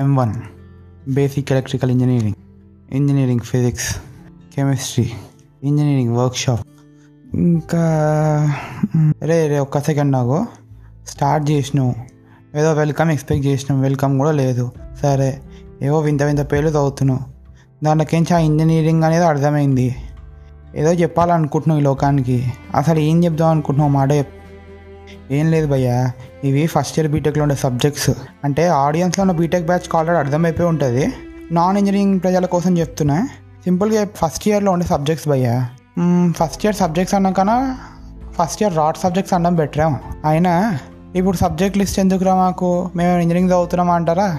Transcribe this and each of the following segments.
M one basic electrical engineering engineering physics chemistry engineering workshop ఇంకా రే రే ఒక్క second నాకు స్టార్ట్ చేసినావు. ఏదో వెల్కమ్ ఎక్స్పెక్ట్ చేసినాం. వెల్కమ్ కూడా లేదు. సరే ఏవో వింత వింత పేర్లు చదువుతున్నావు. దాంట్లోకించి ఆ ఇంజనీరింగ్ అనేది అర్థమైంది. ఏదో చెప్పాలనుకుంటున్నావు ఈ లోకానికి. అసలు ఏం చెప్దాం అనుకుంటున్నావు? మాట ఏం లేదు భయ్యా. ఇవి ఫస్ట్ ఇయర్ బీటెక్లో ఉండే సబ్జెక్ట్స్ అంటే ఆడియన్స్లో ఉన్న బీటెక్ బ్యాచ్ ఆల్రెడీ అర్థమైపోయి ఉంటుంది. నాన్ ఇంజనీరింగ్ ప్రజల కోసం చెప్తున్నా. సింపుల్గా ఫస్ట్ ఇయర్లో ఉండే సబ్జెక్ట్స్ భయ్యా. ఫస్ట్ ఇయర్ సబ్జెక్ట్స్ అన్నాకన్నా ఫస్ట్ ఇయర్ రాడ్ సబ్జెక్ట్స్ అన్నం పెట్టాం అయినా ఇప్పుడు సబ్జెక్ట్ లిస్ట్ ఎందుకురా మాకు? మేము ఇంజనీరింగ్ చదువుతున్నామా అంటారా?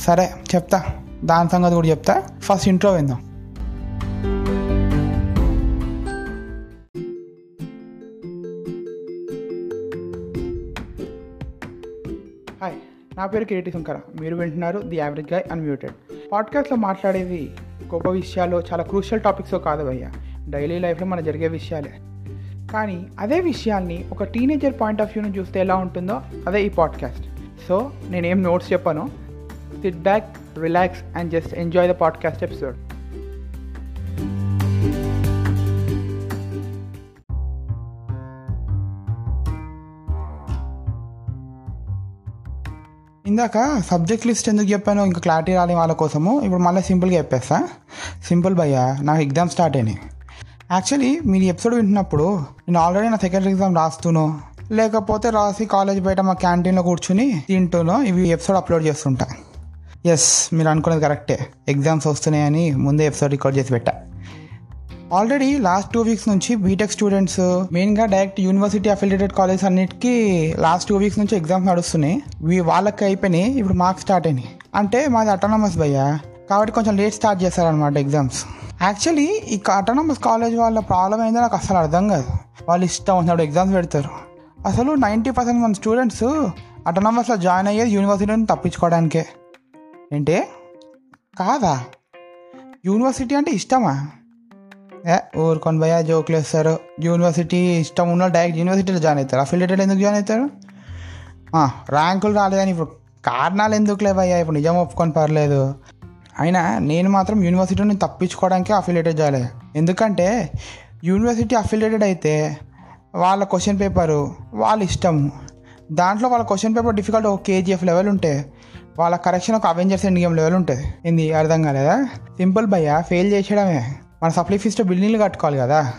సరే చెప్తా. దాని సంగతి కూడా చెప్తా. ఫస్ట్ ఇంట్లో విందాం. నా పేరు కిరీటి శంకర. మీరు వింటున్నారు ది యావరేజ్ గై అన్మ్యూటెడ్. పాడ్కాస్ట్లో మాట్లాడేది గొప్ప విషయాలు చాలా క్రూషియల్ టాపిక్స్ కాదు భయ్య డైలీ లైఫ్లో మన జరిగే విషయాలే. కానీ అదే విషయాల్ని ఒక టీనేజర్ పాయింట్ ఆఫ్ వ్యూని చూస్తే ఎలా ఉంటుందో అదే ఈ పాడ్కాస్ట్. సో నేనేం నోట్స్ చెప్పాను. Sit back relax and just enjoy the podcast episode ఇందాక సబ్జెక్ట్ లిస్ట్ ఎందుకు చెప్పాను ఇంకా క్లారిటీ రాలి వాళ్ళ కోసము. ఇప్పుడు మళ్ళీ సింపుల్గా చెప్పేస్తా. సింపుల్ భయ్యా నాకు ఎగ్జామ్ స్టార్ట్ అయినాయి. యాక్చువల్లీ మీరు ఎపిసోడ్ వింటున్నప్పుడు నేను ఆల్రెడీ నా సెకండ్ ఎగ్జామ్ రాస్తును. లేకపోతే రాసి కాలేజ్ బయట మా క్యాంటీన్లో కూర్చుని తింటూనో ఇవి ఎపిసోడ్ అప్లోడ్ చేస్తుంటా. ఎస్ మీరు అనుకునేది కరెక్టే ఎగ్జామ్స్ వస్తున్నాయని ముందే ఎపిసోడ్ రికార్డ్ చేసి పెట్టా. ఆల్రెడీ లాస్ట్ టూ వీక్స్ నుంచి బీటెక్ స్టూడెంట్స్ మెయిన్గా డైరెక్ట్ యూనివర్సిటీ అఫిలియేటెడ్ కాలేజ్ అన్నిటికీ లాస్ట్ టూ వీక్స్ నుంచి ఎగ్జామ్స్ నడుస్తున్నాయి. వాళ్ళకి అయిపోయినాయి ఇప్పుడు మార్క్స్ స్టార్ట్ అయినాయి. అంటే మాది అటానమస్ భయ్యా. కాబట్టి కొంచెం లేట్ స్టార్ట్ చేస్తారనమాట ఎగ్జామ్స్ యాక్చువల్లీ ఈ అటానమస్ కాలేజ్ వాళ్ళ ప్రాబ్లం ఏందో నాకు అసలు అర్థం కాదు. వాళ్ళు ఇష్టం వచ్చినప్పుడు ఎగ్జామ్స్ పెడతారు. అసలు నైంటీ పర్సెంట్ మన స్టూడెంట్స్ అటానమస్లో జాయిన్ అయ్యేది యూనివర్సిటీని తప్పించుకోవడానికే. ఏంటి? కాదా? యూనివర్సిటీ అంటే ఇష్టమా? ఊరుకొని భయ జోకులు వేస్తారు. యూనివర్సిటీ ఇష్టం ఉన్న డైరెక్ట్ యూనివర్సిటీలో జాయిన్ అవుతారు. అఫిలియేటెడ్ ఎందుకు జాయిన్ అవుతారు? ర్యాంకులు రాలేదని ఇప్పుడు కారణాలు ఎందుకులే భయ్యా ఇప్పుడు నిజం ఒప్పుకొని పర్లేదు. అయినా నేను మాత్రం యూనివర్సిటీని తప్పించుకోవడానికే అఫిలియేటెడ్ జాయిన్ అయ్యా. ఎందుకంటే యూనివర్సిటీ అఫిలియేటెడ్ అయితే వాళ్ళ క్వశ్చన్ పేపరు వాళ్ళ ఇష్టం. దాంట్లో వాళ్ళ క్వశ్చన్ పేపర్ డిఫికల్ట్ ఒక కేజీఎఫ్ లెవెల్ ఉంటే వాళ్ళ కరెక్షన్ ఒక అవెంజర్స్ ఎండ్ గేమ్ లెవెల్ ఉంటుంది ఏంది? అర్థం కాలేదా? సింపుల్ భయ్యా ఫెయిల్ చేసేయడమే. మన సప్లై ఫీస్తో బిల్డింగ్లు కట్టుకోవాలి కదా.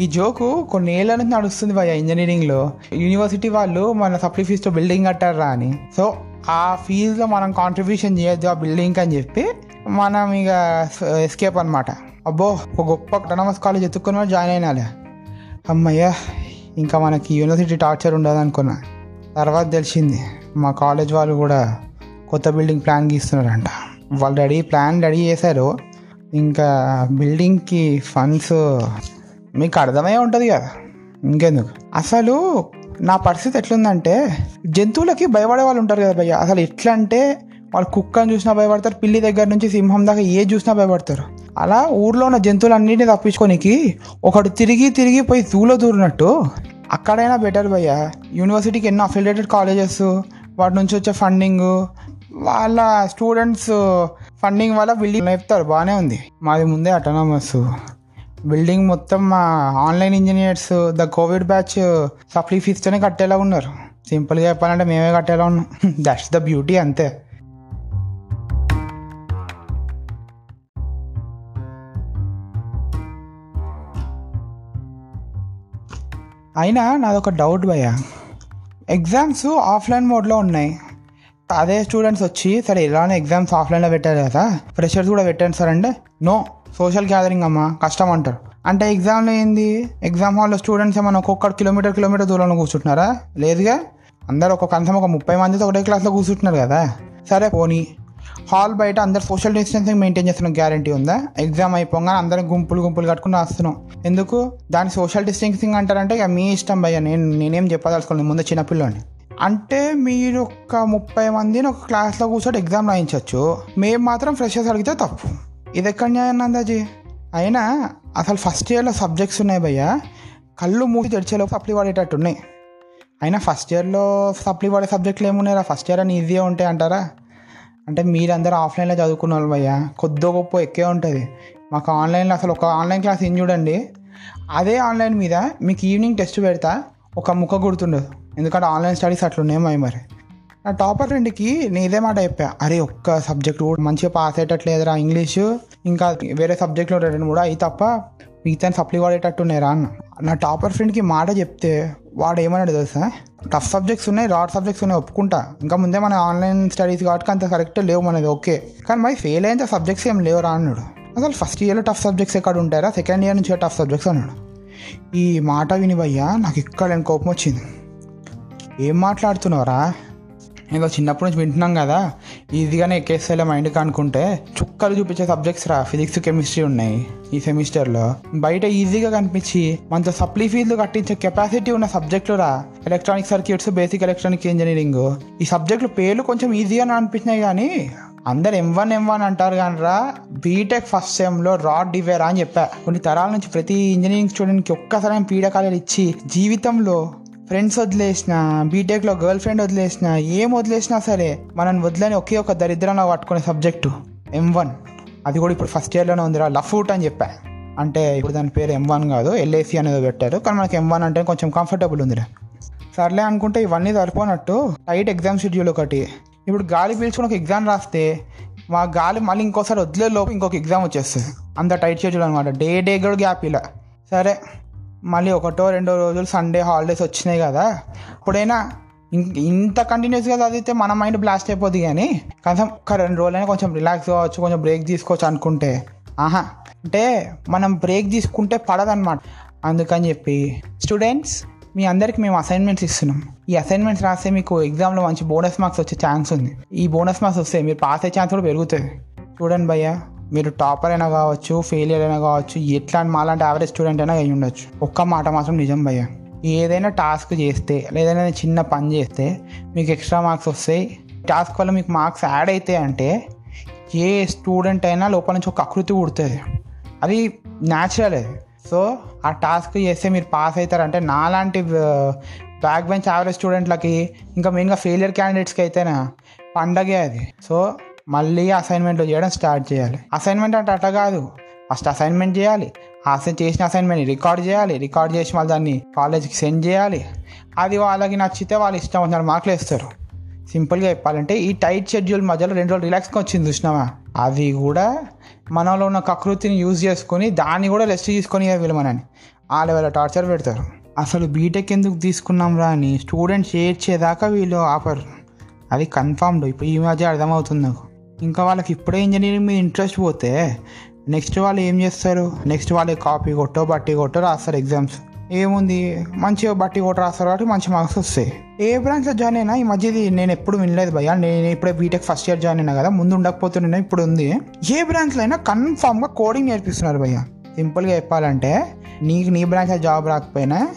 ఈ జోకు కొన్ని ఏళ్ళ నుంచి నడుస్తుంది భయ ఇంజనీరింగ్లో. యూనివర్సిటీ వాళ్ళు మన సప్లై ఫీస్తో బిల్డింగ్ కట్టారా అని. సో ఆ ఫీజులో మనం కాంట్రిబ్యూషన్ చేయొద్దు ఆ బిల్డింగ్కి అని చెప్పి మనం ఇక ఎస్కేప్ అనమాట అబ్బో ఒక గొప్ప అటానమస్ కాలేజ్ ఎత్తుక్కుని వాళ్ళు జాయిన్ అయినాలే. అమ్మయ్యా ఇంకా మనకి యూనివర్సిటీ టార్చర్ ఉండదు అనుకున్నా. తర్వాత తెలిసింది మా కాలేజ్ వాళ్ళు కూడా కొత్త బిల్డింగ్ ప్లాన్ గీస్తున్నారంట. వాళ్ళు రెడీ ప్లాన్ రెడీ చేశారు. ఇంకా బిల్డింగ్కి ఫండ్స్ మీకు అర్థమై ఉంటుంది కదా. ఇంకెందుకు? అసలు నా పరిస్థితి ఎట్లుందంటే జంతువులకి భయపడే వాళ్ళు ఉంటారు కదా భయ్య. అసలు ఎట్లా అంటే వాళ్ళు కుక్కని చూసినా భయపడతారు పిల్లి దగ్గర నుంచి సింహం దాకా ఏ చూసినా భయపడతారు. అలా ఊర్లో ఉన్న జంతువులన్నింటినీ తప్పించుకోనికి ఒకడు తిరిగి తిరిగి పోయి జూలో దూరినట్టు అక్కడైనా బెటర్ భయ్య. యూనివర్సిటీకి ఎన్నో అఫిలియేటెడ్ కాలేజెస్ వాటి నుంచి వచ్చే ఫండింగ్ వాళ్ళ స్టూడెంట్స్ ఫండింగ్ uh, వల్ల బిల్డింగ్ నేర్పుతారు. బాగానే ఉంది. మాది ముందే అటానమస్ బిల్డింగ్ మొత్తం మా online engineers the covid batch supply ఫీస్తోనే కట్టేలా ఉన్నారు. సింపుల్గా చెప్పాలంటే మేమే కట్టేలా ఉన్నాం. దట్స్ ద బ్యూటీ అంతే. అయినా నాదొక డౌట్ భయ్యా. ఎగ్జామ్స్ ఆఫ్లైన్ మోడ్లో ఉన్నాయి. అదే స్టూడెంట్స్ వచ్చి సరే ఇలానే ఎగ్జామ్స్ ఆఫ్లైన్లో పెట్టారు కదా ఫ్రెషర్స్ కూడా పెట్టండి సార్ అంటే నో సోషల్ గ్యాదరింగ్ అమ్మా కష్టం అంటారు. అంటే ఎగ్జామ్లో ఏంది? ఎగ్జామ్ హాల్లో స్టూడెంట్స్ ఏమైనా ఒక్కొక్కటి కిలోమీటర్ కిలోమీటర్ దూరంలో కూర్చుంటున్నారా? లేదుగా? అందరు ఒక కనీసం ఒక ముప్పై మందితో ఒకటే క్లాస్లో కూర్చుంటున్నారు కదా. సరే పోనీ. హాల్ బయట అందరు సోషల్ డిస్టెన్సింగ్ మెయింటైన్ చేస్తున్న గ్యారంటీ ఉందా? ఎగ్జామ్ అయిపోగానే అందరం గుంపులు గుంపులు కట్టుకుని వస్తున్నాం ఎందుకు? దాని సోషల్ డిస్టెన్సింగ్ అంటారంటే ఇక మీ ఇష్టం భయ్య నేను నేనేం చెప్పదలుచుకోండి ముందు చిన్నపిల్లని. అంటే మీరు ఒక ముప్పై మందిని ఒక క్లాస్లో కూర్చొని ఎగ్జామ్ రాయించవచ్చు మేము మాత్రం ఫ్రెషర్స్ అడిగితే తప్పు. ఇది ఎక్కడ న్యాయం అందాజీ అయినా అసలు ఫస్ట్ ఇయర్లో సబ్జెక్ట్స్ ఉన్నాయి భయ్య. కళ్ళు మూసి తెరిచేలోపు సప్లీ పడేటట్టు ఉన్నాయి అయినా ఫస్ట్ ఇయర్లో సప్లీ పడే సబ్జెక్టులు ఏమున్నాయిరా? ఫస్ట్ ఇయర్ అని ఈజీగా ఉంటాయి అంటారా? అంటే మీరందరూ ఆఫ్లైన్లో చదువుకున్న వాళ్ళు భయ్యా. కొద్దో గొప్ప ఎక్కే ఉంటుంది. మాకు ఆన్లైన్లో అసలు ఒక ఆన్లైన్ క్లాస్ ఏం చూడండి. అదే ఆన్లైన్ మీద మీకు ఈవినింగ్ టెస్ట్ పెడతా. ఒక ముఖ గుర్తుండదు. ఎందుకంటే ఆన్లైన్ స్టడీస్ అట్లున్నాయి మరి. నా టాపర్ ఫ్రెండ్కి నేను ఇదే మాట చెప్పా. అరే ఒక్క సబ్జెక్ట్ కూడా మంచిగా పాస్ అయ్యేటట్లేదురా ఇంగ్లీషు. ఇంకా వేరే సబ్జెక్టులు రెండు కూడా అవి తప్ప మిగతా సప్లీ పడేటట్టున్నారా అన్న. నా టాపర్ ఫ్రెండ్కి మాట చెప్తే వాడు ఏమన్నాడు తెలుసా? టఫ్ సబ్జెక్ట్స్ ఉన్నాయి రాడ్ సబ్జెక్ట్స్ ఉన్నాయి ఒప్పుకుంటా. ఇంకా ముందే మన ఆన్లైన్ స్టడీస్ కాబట్టి అంత కరెక్ట్ లేవు మనది ఓకే. కానీ మరి ఫెయిల్ అయిన సబ్జెక్ట్స్ ఏం లేవురా అన్నాడు. అసలు ఫస్ట్ ఇయర్లో టఫ్ సబ్జెక్ట్స్ ఎక్కడ ఉంటారా సెకండ్ ఇయర్ నుంచి టఫ్ సబ్జెక్ట్స్ అన్నాడు. ఈ మాట విని భయ్యా నాకు ఇక్కడ కోపం వచ్చింది. ఏం మాట్లాడుతున్నావురా? ఇంకా చిన్నప్పటి నుంచి వింటున్నాం కదా ఈజీగానే ఎక్కేస్తే మైండ్కి అనుకుంటే చుక్కలు చూపించే సబ్జెక్ట్స్ రా ఫిజిక్స్ కెమిస్ట్రీ ఉన్నాయి ఈ సెమిస్టర్లో బయట ఈజీగా కనిపించి మనతో సప్లీ ఫీజులు కట్టించే కెపాసిటీ ఉన్న సబ్జెక్టులు రా electronic circuits basic electronic engineering ఈ సబ్జెక్టులు పేర్లు కొంచెం ఈజీగానే అనిపించినాయి కానీ అందరు ఎం వన్ ఎం వన్ అంటారు కానీ రా బీటెక్ ఫస్ట్ సెమ్లో రాడ్ డివేరా అని చెప్పా. కొన్ని తరాల నుంచి ప్రతి ఇంజనీరింగ్ స్టూడెంట్కి ఒక్కసారి పీడకాలు ఇచ్చి జీవితంలో ఫ్రెండ్స్ వదిలేసిన బీటెక్లో గర్ల్ ఫ్రెండ్ వదిలేసిన ఏం వదిలేసినా సరే మనం వదిలేని ఒకే ఒక దరిద్రంలో పట్టుకునే సబ్జెక్టు ఎం వన్ అది కూడా ఇప్పుడు ఫస్ట్ ఇయర్లోనే ఉందిరా లఫూట్ అని చెప్పా. అంటే ఇప్పుడు దాని పేరు ఎం వన్ కాదు ఎల్ఏసి అనేది పెట్టారు. కానీ మనకి ఎం వన్ అంటే కొంచెం కంఫర్టబుల్ ఉందిరా. సర్లే అనుకుంటే ఇవన్నీ సరిపోనట్టు టైట్ ఎగ్జామ్ షెడ్యూల్ ఒకటి. ఇప్పుడు గాలి పీల్చుకుని ఒక ఎగ్జామ్ రాస్తే మా గాలి మళ్ళీ ఇంకోసారి వదిలే లోపు ఇంకొక ఎగ్జామ్ వచ్చేస్తుంది. అంత టైట్ షెడ్యూల్ అనమాట డే డే కూడా గ్యాప్ ఇలా. సరే. మళ్ళీ ఒకటో రెండో రోజులు సండే హాలిడేస్ వచ్చినాయి కదా. ఇప్పుడైనా ఇంత కంటిన్యూస్గా చదివితే మన మైండ్ బ్లాస్ట్ అయిపోద్ది కానీ కనీసం ఒక రెండు రోజులైనా కొంచెం రిలాక్స్ కావచ్చు కొంచెం బ్రేక్ తీసుకోవచ్చు అనుకుంటే. ఆహా అంటే మనం బ్రేక్ తీసుకుంటే పడదన్నమాట. అందుకని చెప్పి స్టూడెంట్స్ మీ అందరికి మేము అసైన్మెంట్స్ ఇస్తున్నాం. ఈ అసైన్మెంట్స్ రాస్తే మీకు ఎగ్జామ్లో మంచి బోనస్ మార్క్స్ వచ్చే ఛాన్స్ ఉంది. ఈ బోనస్ మార్క్స్ వస్తే మీరు పాస్ అయ్యే ఛాన్స్ కూడా పెరుగుతుంది. చూడండి భయ్యా. మీరు టాపర్ అయినా కావచ్చు ఫెయిలియర్ అయినా కావచ్చు ఎట్లాంటి మాలాంటి యావరేజ్ స్టూడెంట్ అయినా అయి ఉండొచ్చు. ఒక్క మాట మాత్రం నిజం భయ్య. ఏదైనా టాస్క్ చేస్తే లేదైనా చిన్న పని చేస్తే మీకు ఎక్స్ట్రా మార్క్స్ వస్తాయి. టాస్క్ వల్ల మీకు మార్క్స్ యాడ్ అయితే అంటే ఏ స్టూడెంట్ అయినా లోపల నుంచి ఒక ఆకృతి పుడుతుంది. అది న్యాచురల్ అది సో ఆ టాస్క్ చేస్తే మీరు పాస్ అవుతారంటే నాలాంటి బ్యాక్ బెంచ్ యావరేజ్ స్టూడెంట్లకి ఇంకా మెయిన్గా ఫెయిలియర్ క్యాండిడేట్స్కి అయితేనా? పండగే అది. సో మళ్ళీ అసైన్మెంట్లు చేయడం స్టార్ట్ చేయాలి. అసైన్మెంట్ అంటే అట్లా కాదు. ఫస్ట్ అసైన్మెంట్ చేయాలి. అసైన్ చేసిన అసైన్మెంట్ రికార్డ్ చేయాలి. రికార్డ్ చేసి మళ్ళీ దాన్ని కాలేజీకి సెండ్ చేయాలి. అది వాళ్ళకి నచ్చితే వాళ్ళు ఇష్టం వచ్చిన మార్కులు వేస్తారు. సింపుల్గా చెప్పాలంటే ఈ టైట్ షెడ్యూల్ మధ్యలో రెండు రోజులు రిలాక్స్గా వచ్చింది చూసినావా? అది కూడా మనలో ఉన్న కకృతిని యూజ్ చేసుకొని దాన్ని కూడా రెస్ట్ తీసుకొని వీళ్ళు మనని ఆ లెవెల్లో టార్చర్ పెడతారు. అసలు బీటెక్ ఎందుకు తీసుకున్నాం రా అని స్టూడెంట్స్ చేర్చేదాకా వీళ్ళు ఆఫర్ అది కన్ఫామ్డ్ ఇప్పుడు ఈ మధ్య అర్థమవుతుంది నాకు. ఇంకా వాళ్ళకి ఇప్పుడే ఇంజనీరింగ్ మీద ఇంట్రెస్ట్ పోతే నెక్స్ట్ వాళ్ళు ఏం చేస్తారు? నెక్స్ట్ వాళ్ళకి కాపీ కొట్టో బట్టి కొట్టో రాస్తారు ఎగ్జామ్స్ ఏముంది? మంచిగా బట్టి కొట్ట రాస్తారు కాబట్టి మంచి మార్క్స్ వస్తాయి. ఏ బ్రాంచ్లో జాయిన్ అయినా ఈ మధ్యది నేను ఎప్పుడు వినలేదు భయ్యా. నేను ఇప్పుడే బీటెక్ ఫస్ట్ ఇయర్ జాయిన్ అయినా కదా ముందు ఉండకపోతున్నా ఇప్పుడు ఉంది. ఏ బ్రాంచ్లో అయినా కన్ఫామ్గా కోడింగ్ నేర్పిస్తున్నారు భయ్యా. సింపుల్గా చెప్పాలంటే నీకు నీ బ్రాంచ్లో జాబ్ రాకపోయినా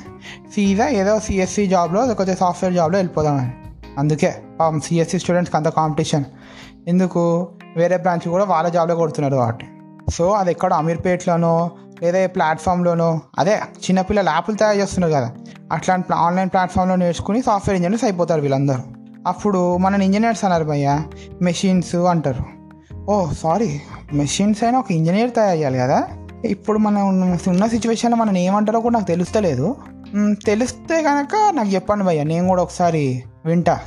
సీదా ఏదో సిఎస్సి జాబ్లో లేకపోతే సాఫ్ట్వేర్ జాబ్లో వెళ్ళిపోదామని అందుకే పాపం సిఎస్సి స్టూడెంట్స్కి అంత కాంపిటీషన్ ఎందుకు? వేరే బ్రాంచ్ కూడా వాళ్ళ జాబ్లో కొడుతున్నారు కాబట్టి. సో అది ఎక్కడ అమీర్పేట్లోనో లేదా ఏ ప్లాట్ఫామ్లోనో అదే చిన్నపిల్లలు యాప్లు తయారు చేస్తున్నారు కదా. అట్లాంటి ఆన్లైన్ ప్లాట్ఫామ్లో నేర్చుకుని సాఫ్ట్వేర్ ఇంజనీర్స్ అయిపోతారు వీళ్ళందరూ. అప్పుడు మన ఇంజనీర్స్ అన్నారు భయ్య మెషిన్స్ అంటారు. ఓ సారీ మెషిన్స్ అయినా ఒక ఇంజనీర్ తయారు చేయాలి కదా. ఇప్పుడు మనం ఉన్న- సిచ్యువేషన్లో మనం ఏమంటారో కూడా నాకు తెలుస్తలేదు. తెలిస్తే కనుక నాకు చెప్పండి భయ్య నేను కూడా ఒకసారి వింటా.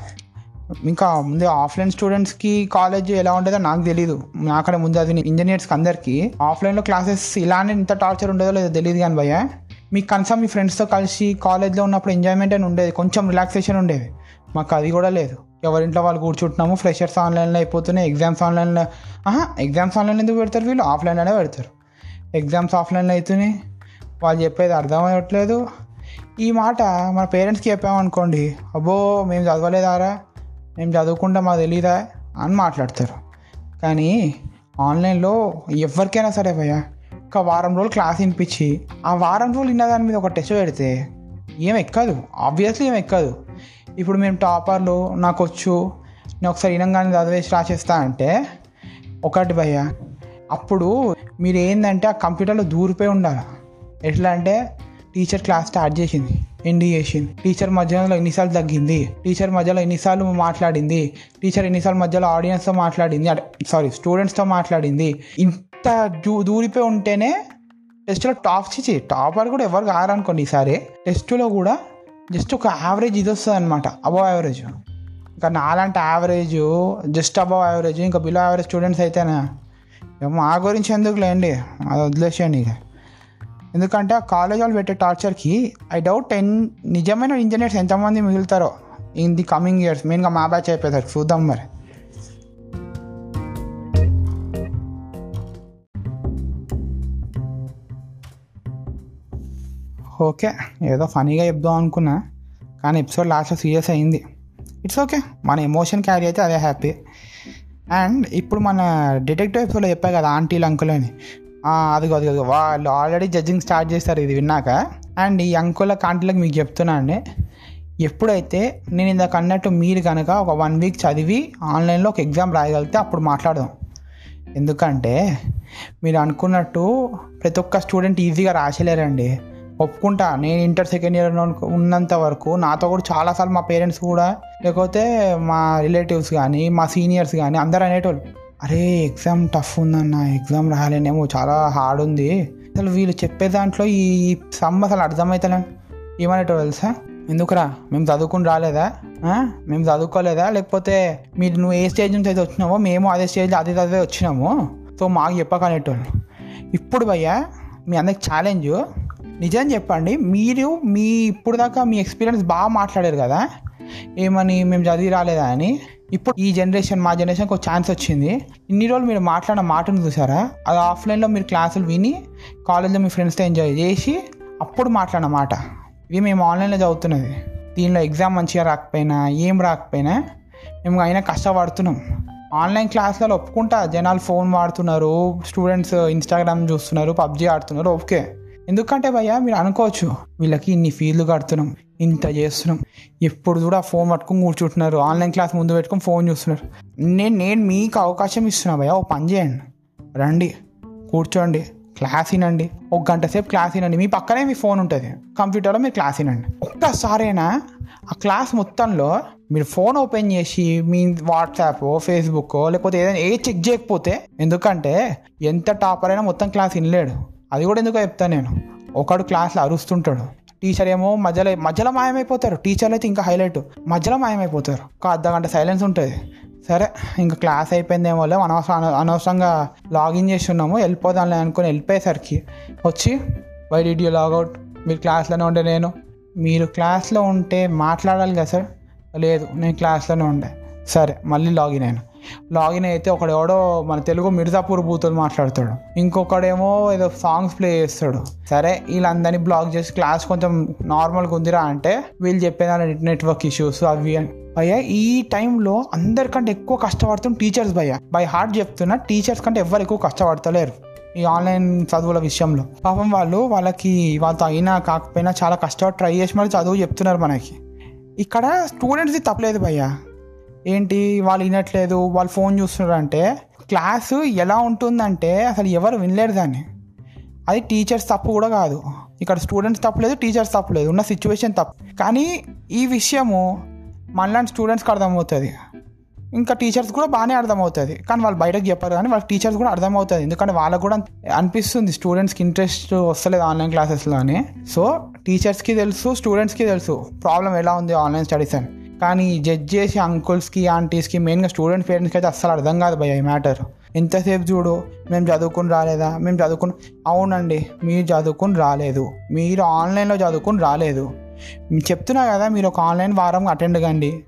ఇంకా ముందే ఆఫ్లైన్ స్టూడెంట్స్కి కాలేజ్ ఎలా ఉంటుందో నాకు తెలియదు నాకనే ముందు అది ఇంజనీర్స్కి అందరికీ ఆఫ్లైన్లో క్లాసెస్ ఇలానే ఇంత టార్చర్ ఉండదో లేదో తెలియదు కానీ భయ్య. మీకు కనీసం మీ ఫ్రెండ్స్తో కలిసి కాలేజ్లో ఉన్నప్పుడు ఎంజాయ్మెంట్ అని ఉండేది. కొంచెం రిలాక్సేషన్ ఉండేది. మాకు అది కూడా లేదు. ఎవరింట్లో వాళ్ళు కూర్చుంటున్నాము ఫ్రెషర్స్ ఆన్లైన్లో అయిపోతున్నాయి. ఎగ్జామ్స్ ఆన్లైన్లో ఆహా ఎగ్జామ్స్ ఆన్లైన్ ఎందుకు పెడతారు వీళ్ళు? ఆఫ్లైన్లోనే పెడతారు. ఎగ్జామ్స్ ఆఫ్లైన్లో అవుతున్నాయి వాళ్ళు చెప్పేది అర్థం అవ్వట్లేదు. ఈ మాట మన పేరెంట్స్కి చెప్పామనుకోండి అబ్బో మేము చదవలేదారా? మేము చదువుకుంటే మాకు తెలీదా అని మాట్లాడతారు. కానీ ఆన్లైన్లో ఎవరికైనా సరే భయ్యా ఒక వారం రోజులు క్లాస్ వినిపించి ఆ వారం రోజులు విన్న దాని మీద ఒక టెస్ట్ పెడితే ఏం ఎక్కదు ఆబ్వియస్లీ ఏం ఎక్కదు. ఇప్పుడు మేము టాపర్లు నాకు వచ్చు నేను ఒకసారి వినంగానే చదివేసి రాసేస్తా అంటే ఒకటి భయ్యా అప్పుడు మీరు ఏంటంటే ఆ కంప్యూటర్లో దూరిపోయి ఉండాలి. ఎట్లా అంటే టీచర్ క్లాస్ స్టార్ట్ చేసింది. ఎండి చేసింది టీచర్ మధ్యలో ఎన్నిసార్లు తగ్గింది? టీచర్ మధ్యలో ఎన్నిసార్లు మాట్లాడింది? టీచర్ ఎన్నిసార్లు మధ్యలో ఆడియన్స్తో మాట్లాడింది? సారీ స్టూడెంట్స్తో మాట్లాడింది? ఇంత దూ దూరిపోయి ఉంటేనే టెస్ట్లో టాప్ చిచి టాపర్ కూడా ఎవరు కారనుకోండి ఈసారి. టెస్ట్లో కూడా జస్ట్ ఒక యావరేజ్ ఇది వస్తుంది అనమాట అబవ్ యావరేజ్ ఇంకా నాలాంటి యావరేజ్ జస్ట్ అబవ్ యావరేజ్ ఇంకా బిలో యావరేజ్ స్టూడెంట్స్ అయితేనే? మా గురించి ఎందుకు లేండి అది వదిలేసేయండి ఇక. ఎందుకంటే ఆ కాలేజ్ వాళ్ళు పెట్టే టార్చర్కి ఐ డౌట్ టెన్ నిజమైన ఇంజనీర్స్ ఎంతమంది మిగులుతారో ఇన్ ది కమింగ్ ఇయర్స్. మెయిన్గా మా బ్యాచ్ అయిపోతారు. చూద్దాం మరి. ఓకే ఏదో ఫనీగా చెప్దాం అనుకున్నా. కానీ ఎపిసోడ్ లాస్ట్లో సీరియస్ అయింది. It's okay. మన ఎమోషన్ క్యారీ అయితే అదే హ్యాపీ. అండ్ ఇప్పుడు మన డిటెక్టివ్ ఎపిసోడ్లో చెప్పా కదా ఆంటీలు అంకుల్ అని అదిగో అదిగో అదిగో. వాళ్ళు ఆల్రెడీ జడ్జింగ్ స్టార్ట్ చేస్తారు ఇది విన్నాక. అండ్ ఈ అంకుల ఆంటీలకు మీకు చెప్తున్నా అండి. ఎప్పుడైతే నేను ఇందాక అన్నట్టు మీరు కనుక ఒక వన్ వీక్ చదివి ఆన్లైన్లో ఒక ఎగ్జామ్ రాయగలిగితే అప్పుడు మాట్లాడదాం. ఎందుకంటే మీరు అనుకున్నట్టు ప్రతి ఒక్క స్టూడెంట్ ఈజీగా రాసలేరండి. ఒప్పుకుంటా. నేను ఇంటర్ సెకండ్ ఇయర్ ఉన్నంత వరకు నాతో కూడా చాలాసార్లు మా పేరెంట్స్ కూడా లేకపోతే మా రిలేటివ్స్ కానీ మా సీనియర్స్ కానీ అందరు అనేటోళ్ళు. అరే ఎగ్జామ్ టఫ్ ఉందన్న ఎగ్జామ్ రాలేనేమో చాలా హార్డ్ ఉంది. అసలు వీళ్ళు చెప్పే దాంట్లో ఈ సమ్ అసలు అర్థమవుతలే ఏమనేటో తెలుసా? ఎందుకురా? మేము చదువుకుని రాలేదా? మేము చదువుకోలేదా? లేకపోతే మీరు నువ్వు ఏ స్టేజ్ నుంచి అయితే వచ్చినావో మేము అదే స్టేజ్ అదే అదే వచ్చినాము? సో మాకు చెప్పకనేటోళ్ళు. ఇప్పుడు భయ్యా మీ అందరికి ఛాలెంజ్ నిజం చెప్పండి మీరు మీ ఇప్పుడు దాకా మీ ఎక్స్పీరియన్స్ బాగా మాట్లాడారు కదా? ఏమని మేము చదివి రాలేదా అని? ఇప్పుడు ఈ జనరేషన్ మా జనరేషన్కి ఒక ఛాన్స్ వచ్చింది. ఇన్ని రోజులు మీరు మాట్లాడిన మాటను చూసారా? అది ఆఫ్లైన్లో మీరు క్లాసులు విని కాలేజ్లో మీ ఫ్రెండ్స్తో ఎంజాయ్ చేసి అప్పుడు మాట్లాడిన మాట. ఇవి మేము ఆన్లైన్లో చదువుతున్నది. దీనిలో ఎగ్జామ్ మంచిగా రాకపోయినా ఏం రాకపోయినా మేము అయినా కష్టపడుతున్నాం. ఆన్లైన్ క్లాసులలో ఒప్పుకుంటా జనాలు ఫోన్ వాడుతున్నారు స్టూడెంట్స్ ఇన్స్టాగ్రామ్ చూస్తున్నారు పబ్జీ ఆడుతున్నారు ఓకే. ఎందుకంటే భయ్యా మీరు అనుకోవచ్చు వీళ్ళకి ఇన్ని ఫీజులు కడుతున్నాం. ఇంత చేస్తున్నాం. ఎప్పుడు కూడా ఫోన్ పట్టుకొని కూర్చుంటున్నారు. ఆన్లైన్ క్లాస్ ముందు పెట్టుకొని ఫోన్ చూస్తున్నారు. నేను నేను మీకు అవకాశం ఇస్తున్నా భయ్యా ఓ పని చేయండి. రండి కూర్చోండి క్లాస్ వినండి. ఒక గంట సేపు క్లాస్ వినండి. మీ పక్కనే మీ ఫోన్ ఉంటుంది. కంప్యూటర్లో మీరు క్లాస్ వినండి. ఒక్కసారైనా ఆ క్లాస్ మొత్తంలో మీరు ఫోన్ ఓపెన్ చేసి మీ వాట్సాప్ ఫేస్బుక్ లేకపోతే ఏదైనా ఏ చెక్ చేయకపోతే ఎందుకంటే ఎంత టాపర్ అయినా మొత్తం క్లాస్ వినలేడు. అది కూడా ఎందుకో చెప్తాను నేను. ఒకడు క్లాస్లో అరుస్తుంటాడు. టీచర్ ఏమో మధ్యలో మధ్యలో మాయమైపోతారు. టీచర్లు అయితే ఇంకా హైలైట్ మధ్యలో మాయమైపోతారు. ఒక అర్ధ గంట సైలెన్స్ ఉంటుంది. సరే ఇంకా క్లాస్ అయిపోయిందేమో లే. అనవసరం అనవసరంగా లాగిన్ చేసి ఉన్నాము వెళ్ళిపోదాంలే అనుకుని వెళ్ళిపోయేసరికి వచ్చి వై డిడ్ యూ లాగౌట్ మీరు క్లాస్లోనే ఉండే నేను. మీరు క్లాస్లో ఉంటే మాట్లాడాలి కదా సార్? లేదు నేను క్లాస్లోనే ఉండే. సరే మళ్ళీ లాగిన్ అయ్యాను లాగిన్ అయితే ఒకడెవడో మన తెలుగు మిర్జాపూర్ బూతులు మాట్లాడతాడు. ఇంకొకడేమో ఏదో సాంగ్స్ ప్లే చేస్తాడు. సరే వీళ్ళందరినీ బ్లాక్ చేసి క్లాస్ కొంచెం నార్మల్గా ఉందిరా అంటే వీళ్ళు చెప్పేదాన్ని నెట్వర్క్ ఇష్యూస్ అవి అని. భయ్య ఈ టైంలో అందరికంటే ఎక్కువ కష్టపడుతున్న టీచర్స్ భయ్య. బై హార్ట్ చెప్తున్నా టీచర్స్ కంటే ఎవరు ఎక్కువ కష్టపడతలేరు ఈ ఆన్లైన్ చదువుల విషయంలో. పాపం వాళ్ళు వాళ్ళకి వాళ్ళతో అయినా కాకపోయినా చాలా కష్టపడి ట్రై చేసి మరి చదువు చెప్తున్నారు మనకి. ఇక్కడ స్టూడెంట్స్ది తప్పలేదు భయ్యా. ఏంటి వాళ్ళు వినట్లేదు వాళ్ళు ఫోన్ చూస్తున్నారు అంటే క్లాసు ఎలా ఉంటుందంటే అసలు ఎవరు వినలేరు దాన్ని. అది టీచర్స్ తప్పు కూడా కాదు. ఇక్కడ స్టూడెంట్స్ తప్పు లేదు టీచర్స్ తప్పు లేదు. ఉన్న సిచ్యువేషన్ తప్పు. కానీ ఈ విషయము మనలాంటి స్టూడెంట్స్కి అర్థమవుతుంది. ఇంకా టీచర్స్ కూడా బాగానే అర్థమవుతుంది. కానీ వాళ్ళు బయటకు చెప్పారు కానీ వాళ్ళ టీచర్స్ కూడా అర్థమవుతుంది. ఎందుకంటే వాళ్ళకు కూడా అనిపిస్తుంది స్టూడెంట్స్కి ఇంట్రెస్ట్ వస్తలేదు ఆన్లైన్ క్లాసెస్లో అని. సో టీచర్స్కి తెలుసు స్టూడెంట్స్కి తెలుసు. ప్రాబ్లం ఎలా ఉంది ఆన్లైన్ స్టడీస్ అని. కానీ జడ్జ్ చేసి అంకుల్స్కి ఆంటీస్కి మెయిన్గా స్టూడెంట్ పేరెంట్స్కి అయితే అస్సలు అర్థం కాదు భయ ఈ మ్యాటర్ ఎంతసేపు చూడు మేము చదువుకుని రాలేదా? మేము చదువుకుని అవునండి మీరు చదువుకుని రాలేదు. మీరు ఆన్లైన్లో చదువుకుని రాలేదు. చెప్తున్నా కదా మీరు ఒక ఆన్లైన్ వారం అటెండ్ కండి.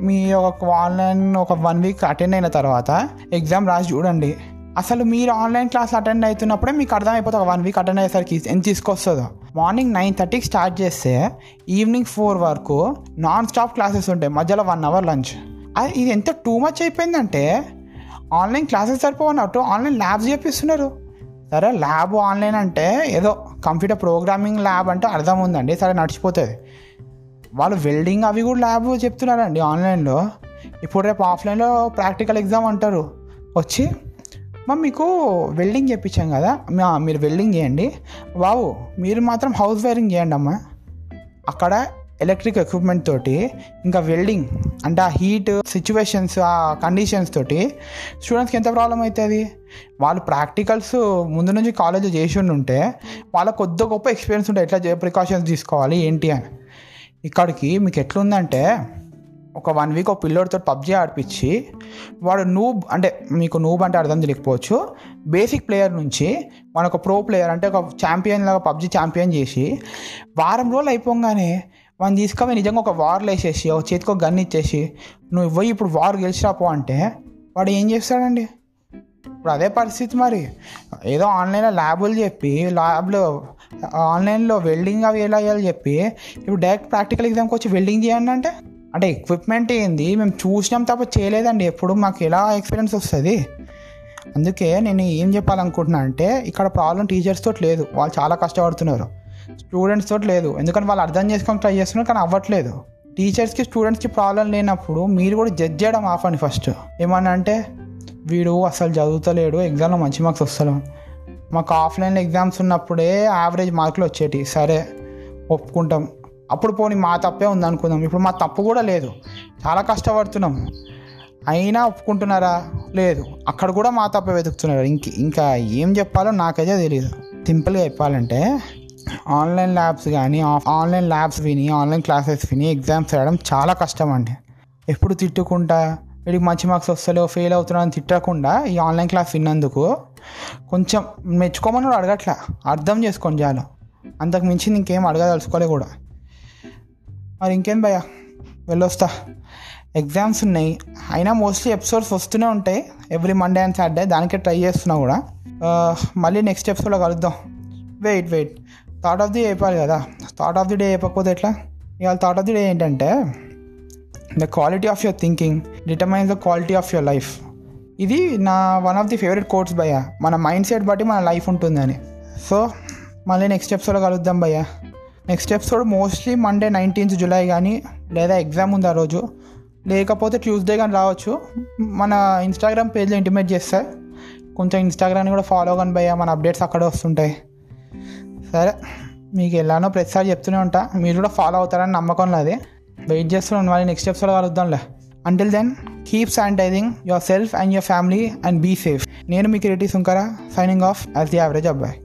మీ ఒక ఆన్లైన్ ఒక వన్ వీక్ అటెండ్ అయిన తర్వాత ఎగ్జామ్ రాసి చూడండి. అసలు మీరు ఆన్లైన్ క్లాస్ అటెండ్ అవుతున్నప్పుడే మీకు అర్థమైపోతుంది వన్ వీక్ అటెండ్ అయ్యేసరికి ఎంత తీసుకొస్తుందో? మార్నింగ్ నైన్ థర్టీకి స్టార్ట్ చేస్తే ఈవినింగ్ ఫోర్ వరకు నాన్ స్టాప్ క్లాసెస్ ఉంటాయి మధ్యలో వన్ అవర్ లంచ్ అది ఇది ఎంత టూ మచ్ అయిపోయిందంటే ఆన్లైన్ క్లాసెస్ సరిపోవన్నట్టు ఆన్లైన్ ల్యాబ్స్ చెప్పిస్తున్నారు. సరే ల్యాబ్ ఆన్లైన్ అంటే ఏదో కంప్యూటర్ ప్రోగ్రామింగ్ ల్యాబ్ అంటే అర్థం ఉందండి సరే నడిచిపోతుంది. వాళ్ళు వెల్డింగ్ అవి కూడా ల్యాబ్ చెప్తున్నారండి ఆన్లైన్లో ఇప్పుడు రేపు ఆఫ్లైన్లో ప్రాక్టికల్ ఎగ్జామ్ అంటారు. వచ్చి మా మీకు వెల్డింగ్ చెప్పించాం కదా మీరు వెల్డింగ్ చేయండి. బాబు మీరు మాత్రం హౌస్ వైరింగ్ చేయండి అమ్మా. అక్కడ ఎలక్ట్రిక్ ఎక్విప్మెంట్ తోటి ఇంకా వెల్డింగ్ అంటే ఆ హీట్ సిచ్యువేషన్స్ ఆ కండిషన్స్ తోటి స్టూడెంట్స్కి ఎంత ప్రాబ్లం అవుతుంది వాళ్ళు ప్రాక్టికల్స్ ముందు నుంచి కాలేజ్ చేసి ఉంటే వాళ్ళ కొద్ది గొప్ప ఎక్స్పీరియన్స్ ఉంటాయి ఎట్లా ప్రికాషన్స్ తీసుకోవాలి ఏంటి అని. ఇక్కడికి మీకు ఎట్లుందంటే ఒక వన్ వీక్ ఒక పిల్లోడితో పబ్జీ ఆడిపించి వాడు నూబ్ అంటే మీకు నూబ్ అంటే అర్థం తెలియకపోవచ్చు. బేసిక్ ప్లేయర్ నుంచి మన ఒక ప్రో ప్లేయర్ అంటే ఒక ఛాంపియన్ లాగా పబ్జీ ఛాంపియన్ చేసి వారం రోజులు అయిపోగానే వాడిని తీసుకొని నిజంగా ఒక వార్లు వేసేసి ఒక చేతికి ఒక గన్ ఇచ్చేసి నువ్వు ఇవ్వయి ఇప్పుడు వార్ గెలిచిరాపో అంటే వాడు ఏం చేస్తాడండి? ఇప్పుడు అదే పరిస్థితి మరి. ఏదో ఆన్లైన్లో ల్యాబులు చెప్పి ల్యాబ్లో ఆన్లైన్లో వెల్డింగ్ అవి ఎలా చేయాలి చెప్పి ఇప్పుడు డైరెక్ట్ ప్రాక్టికల్ ఎగ్జామ్కి వచ్చి వెల్డింగ్ చేయండి అంటే? అంటే ఎక్విప్మెంట్ ఏంది? మేము చూసినాం తప్ప చేయలేదండి. ఎప్పుడు మాకు ఎలా ఎక్స్పీరియన్స్ వస్తుంది? అందుకే నేను ఏం చెప్పాలనుకుంటున్నా అంటే ఇక్కడ ప్రాబ్లం టీచర్స్ తోటి లేదు. వాళ్ళు చాలా కష్టపడుతున్నారు. స్టూడెంట్స్ తోటి లేదు. ఎందుకంటే వాళ్ళు అర్థం చేసుకొని ట్రై చేస్తున్నారు కానీ అవ్వట్లేదు. టీచర్స్కి స్టూడెంట్స్కి ప్రాబ్లం లేనప్పుడు మీరు కూడా జడ్జ్ చేయడం ఆపండి ఫస్ట్ ఏమన్నా అంటే వీడు అసలు చదువుతలేడు. ఎగ్జామ్లో మంచి మార్క్స్ వస్తలేవు. మాకు ఆఫ్లైన్లో ఎగ్జామ్స్ ఉన్నప్పుడే యావరేజ్ మార్కులు వచ్చేటి సరే ఒప్పుకుంటాం. అప్పుడు పోనీ మా తప్పే ఉంది అనుకుందాం ఇప్పుడు మా తప్పు కూడా లేదు. చాలా కష్టపడుతున్నాం. అయినా ఒప్పుకుంటున్నారా? లేదు. అక్కడ కూడా మా తప్పే వెతుకుతున్నారు. ఇంక ఇంకా ఏం చెప్పాలో నాకైతే తెలియదు సింపుల్గా చెప్పాలంటే ఆన్లైన్ ల్యాబ్స్ కానీ ఆన్లైన్ ల్యాబ్స్ విని ఆన్లైన్ క్లాసెస్ విని ఎగ్జామ్స్ రాయడం చాలా కష్టం అండి. ఎప్పుడు తిట్టుకుంటా వీడికి మంచి మార్క్స్ వస్తలేవు ఫెయిల్ అవుతున్నా అని తిట్టకుండా ఈ ఆన్లైన్ క్లాస్ విన్నందుకు కొంచెం మెచ్చుకోమని కూడా అడగట్లా. అర్థం చేసుకోండి చాలు అంతకు మించి ఇంకేం అడగదలుచుకోలే కూడా. మరి ఇంకేం భయ్య? వెళ్ళొస్తా. ఎగ్జామ్స్ ఉన్నాయి. అయినా మోస్ట్లీ ఎపిసోడ్స్ వస్తూనే ఉంటాయి. ఎవ్రీ మండే అండ్ సాటర్డే దానికే ట్రై చేస్తున్నా కూడా. మళ్ళీ నెక్స్ట్ ఎపిసోడ్లో కలుద్దాం. Wait wait thought of the చెప్పాలి కదా. థాట్ ఆఫ్ ది డే చెప్పకపోతే ఎట్లా? ఇవాళ థాట్ ఆఫ్ ది డే ఏంటంటే the quality of your thinking determines the quality of your life ఇది నా one of the favourite course భయ్య. మన మైండ్ సెట్ బట్టి మన లైఫ్ ఉంటుందని. సో మళ్ళీ నెక్స్ట్ ఎపిసోడ్లో కలుద్దాం భయ్యా. Next episode mostly Monday nineteenth July కానీ లేదా ఎగ్జామ్ ఉంది ఆ రోజు. లేకపోతే ట్యూస్డే కానీ రావచ్చు. మన ఇన్స్టాగ్రామ్ పేజ్లో ఇంటిమేట్ చేస్తే కొంచెం ఇన్స్టాగ్రామ్ని కూడా ఫాలో కానీ భయ్య మన అప్డేట్స్ అక్కడ వస్తుంటాయి. సరే మీకు ఎలానో ప్రతిసారి చెప్తూనే ఉంటా. మీరు కూడా ఫాలో అవుతారని నమ్మకం లేదు వెయిట్ చేస్తున్నాను మళ్ళీ next episode కలుద్దాంలే. Until then keep sanitising yourself and your family and be safe నేను మీ creative Sunkara signing off as the average అబ్బాయి.